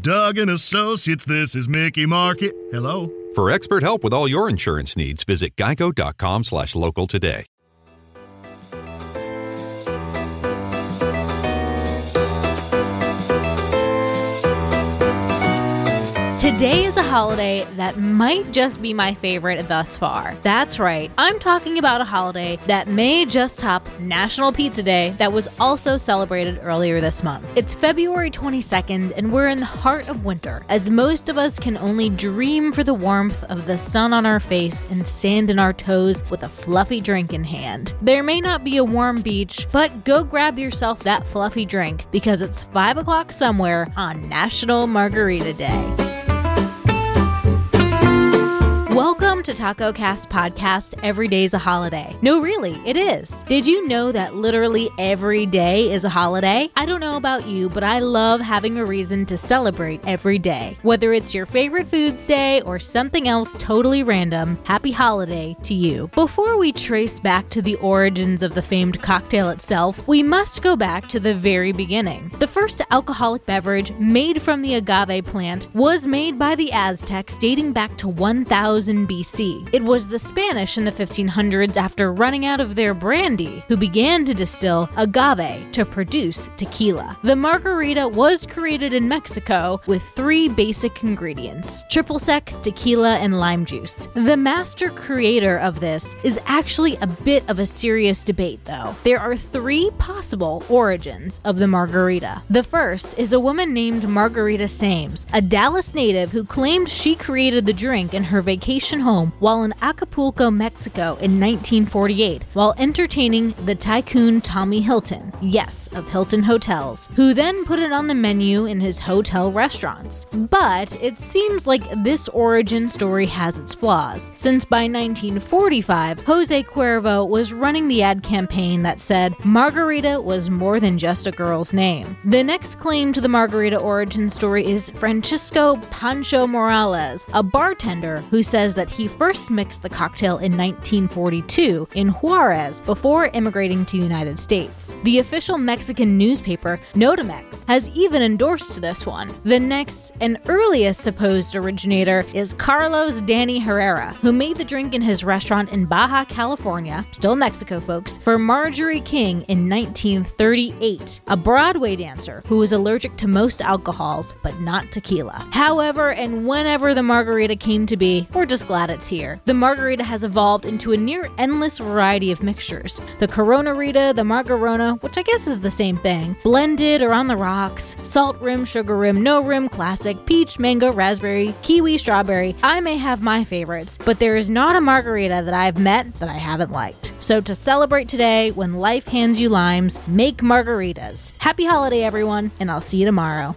Doug and Associates, this is Mickey Market. Hello? For expert help with all your insurance needs, visit geico.com slash local today. Today is a holiday that might just be my favorite thus far. That's right, I'm talking about a holiday that may just top National Pizza Day that was also celebrated earlier this month. It's February 22nd, and we're in the heart of winter, as most of us can only dream for the warmth of the sun on our face and sand in our toes with a fluffy drink in hand. There may not be a warm beach, but go grab yourself that fluffy drink because it's 5 o'clock somewhere on National Margarita Day. Welcome to Taco Cast Podcast Every Day's a Holiday. No, really, it is. Did you know that literally every day is a holiday? I don't know about you, but I love having a reason to celebrate every day. Whether it's your favorite foods day or something else totally random, happy holiday to you. Before we trace back to the origins of the famed cocktail itself, we must go back to the very beginning. The first alcoholic beverage made from the agave plant was made by the Aztecs dating back to 1000 BC. It was the Spanish in the 1500s, after running out of their brandy, who began to distill agave to produce tequila. The margarita was created in Mexico with three basic ingredients triple sec, tequila, and lime juice. The master creator of this is actually a bit of a serious debate, though. There are three possible origins of the margarita. The first is a woman named Margarita Sames, a Dallas native who claimed she created the drink in her vacation vacation home while in Acapulco, Mexico in 1948 while entertaining the tycoon Tommy Hilton, yes, of Hilton Hotels, who then put it on the menu in his hotel restaurants. But it seems like this origin story has its flaws, since by 1945, Jose Cuervo was running the ad campaign that said Margarita was more than just a girl's name. The next claim to the Margarita origin story is Francisco Pancho Morales, a bartender who says says that he first mixed the cocktail in 1942 in Juarez before immigrating to United States. The official Mexican newspaper, Notimex, has even endorsed this one. The next and earliest supposed originator is Carlos Danny Herrera, who made the drink in his restaurant in Baja California, still Mexico, folks, for Marjorie King in 1938, a Broadway dancer who was allergic to most alcohols but not tequila. However, and whenever the margarita came to be, we're just glad here. The margarita has evolved into a near endless variety of mixtures. The Corona Rita, the Margarona, which I guess is the same thing, blended or on the rocks, salt rim, sugar rim, no rim, classic, peach, mango, raspberry, kiwi, strawberry. I may have my favorites, but there is not a margarita that I've met that I haven't liked. So to celebrate today, when life hands you limes, make margaritas. Happy holiday, everyone, and I'll see you tomorrow.